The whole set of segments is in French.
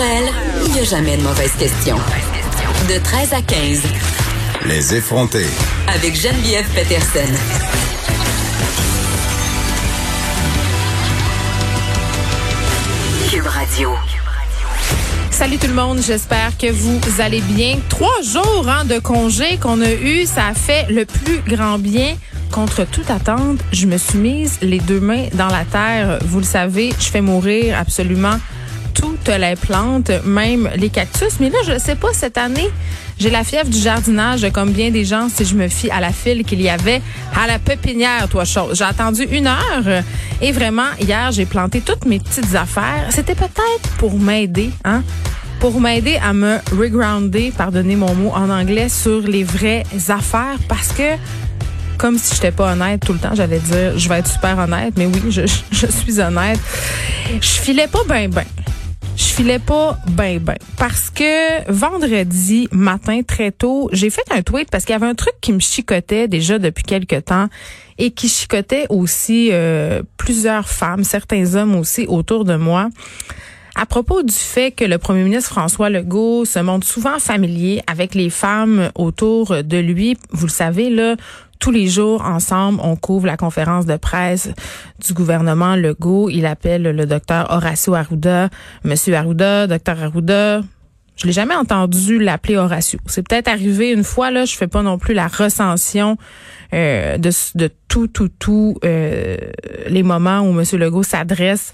a jamais de mauvaises questions. De 13 à 15. Les effronter. Avec Geneviève Peterson. Cube Radio. Salut tout le monde, j'espère que vous allez bien. Trois jours hein, de congé qu'on a eu, ça a fait le plus grand bien. Contre toute attente, je me suis mise les deux mains dans la terre. Vous le savez, je fais mourir absolument toutes les plantes, même les cactus. Mais là, je ne sais pas, cette année, j'ai la fièvre du jardinage, comme bien des gens, si je me fie à la file qu'il y avait à la pépinière, toi, chose. J'ai attendu une heure et vraiment, hier, j'ai planté toutes mes petites affaires. C'était peut-être pour m'aider, hein? Pour m'aider à me regrounder, pardonnez mon mot en anglais, sur les vraies affaires parce que comme si j'étais pas honnête tout le temps, j'allais dire je vais être super honnête, mais oui, je, je suis honnête. Je filais pas ben ben je filais pas ben ben parce que vendredi matin très tôt, j'ai fait un tweet parce qu'il y avait un truc qui me chicotait déjà depuis quelque temps et qui chicotait aussi euh, plusieurs femmes, certains hommes aussi autour de moi. À propos du fait que le premier ministre François Legault se montre souvent familier avec les femmes autour de lui, vous le savez là, tous les jours ensemble, on couvre la conférence de presse du gouvernement Legault. Il appelle le docteur Horacio Arruda, Monsieur Arruda, docteur Arruda. Je l'ai jamais entendu l'appeler Horacio. C'est peut-être arrivé une fois là. Je fais pas non plus la recension euh, de, tout, tout, tout euh, les moments où Monsieur Legault s'adresse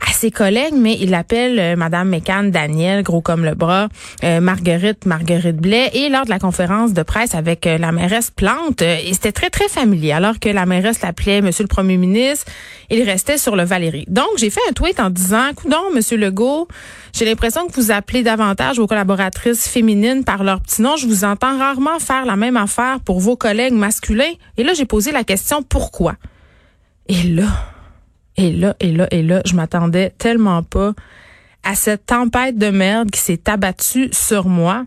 à ses collègues, mais il appelle euh, Madame Mécan Daniel, gros comme le bras, euh, Marguerite, Marguerite Blais, et lors de la conférence de presse avec euh, la mairesse Plante, et c'était très, très familier. Alors que la mairesse l'appelait Monsieur le Premier ministre, il restait sur le Valérie. Donc, j'ai fait un tweet en disant, non, Monsieur Legault, j'ai l'impression que vous appelez davantage vos collaboratrices féminines par leur petit nom. Je vous entends rarement faire la même affaire pour vos collègues masculins. Et là, j'ai posé la question, pourquoi? Et là, et là, et là, et là, je m'attendais tellement pas à cette tempête de merde qui s'est abattue sur moi.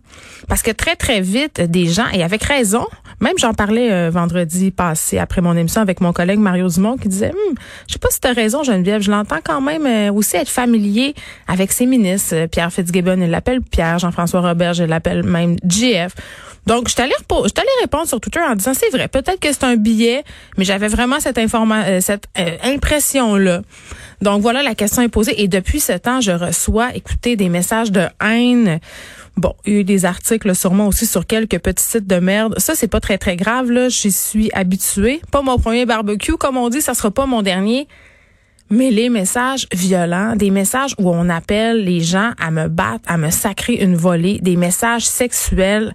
Parce que très, très vite, des gens, et avec raison, même j'en parlais euh, vendredi passé après mon émission avec mon collègue Mario Dumont qui disait, hum, je sais pas si tu as raison Geneviève, je l'entends quand même euh, aussi être familier avec ses ministres. Euh, Pierre Fitzgibbon, il l'appelle Pierre, Jean-François Robert, je l'appelle même JF. Donc, je t'allais répondre sur Twitter en disant, c'est vrai, peut-être que c'est un billet, mais j'avais vraiment cette information, cette impression-là. Donc, voilà, la question est posée. Et depuis ce temps, je reçois, écoutez, des messages de haine Bon, il y a eu des articles sûrement aussi sur quelques petits sites de merde. Ça, c'est pas très, très grave, là. J'y suis habituée. Pas mon premier barbecue, comme on dit, ça sera pas mon dernier. Mais les messages violents, des messages où on appelle les gens à me battre, à me sacrer une volée, des messages sexuels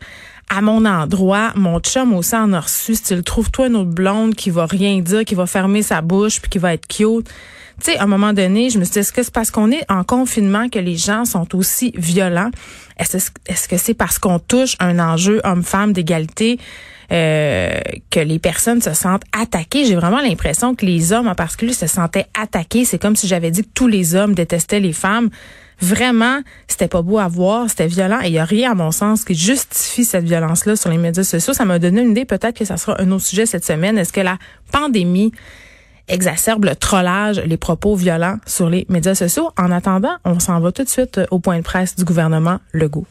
à mon endroit, mon chum aussi en a reçu, style trouve-toi une autre blonde qui va rien dire, qui va fermer sa bouche puis qui va être cute. Tu sais, à un moment donné, je me suis dit, est-ce que c'est parce qu'on est en confinement que les gens sont aussi violents? Est-ce que c'est parce qu'on touche un enjeu homme-femme d'égalité? Que les personnes se sentent attaquées? J'ai vraiment l'impression que les hommes en particulier se sentaient attaqués. C'est comme si j'avais dit que tous les hommes détestaient les femmes. Vraiment, c'était pas beau à voir, c'était violent et il y a rien à mon sens qui justifie cette violence-là sur les médias sociaux. Ça m'a donné une idée, peut-être que ça sera un autre sujet cette semaine. Est-ce que la pandémie exacerbe le trollage, les propos violents sur les médias sociaux? En attendant, on s'en va tout de suite au point de presse du gouvernement Legault.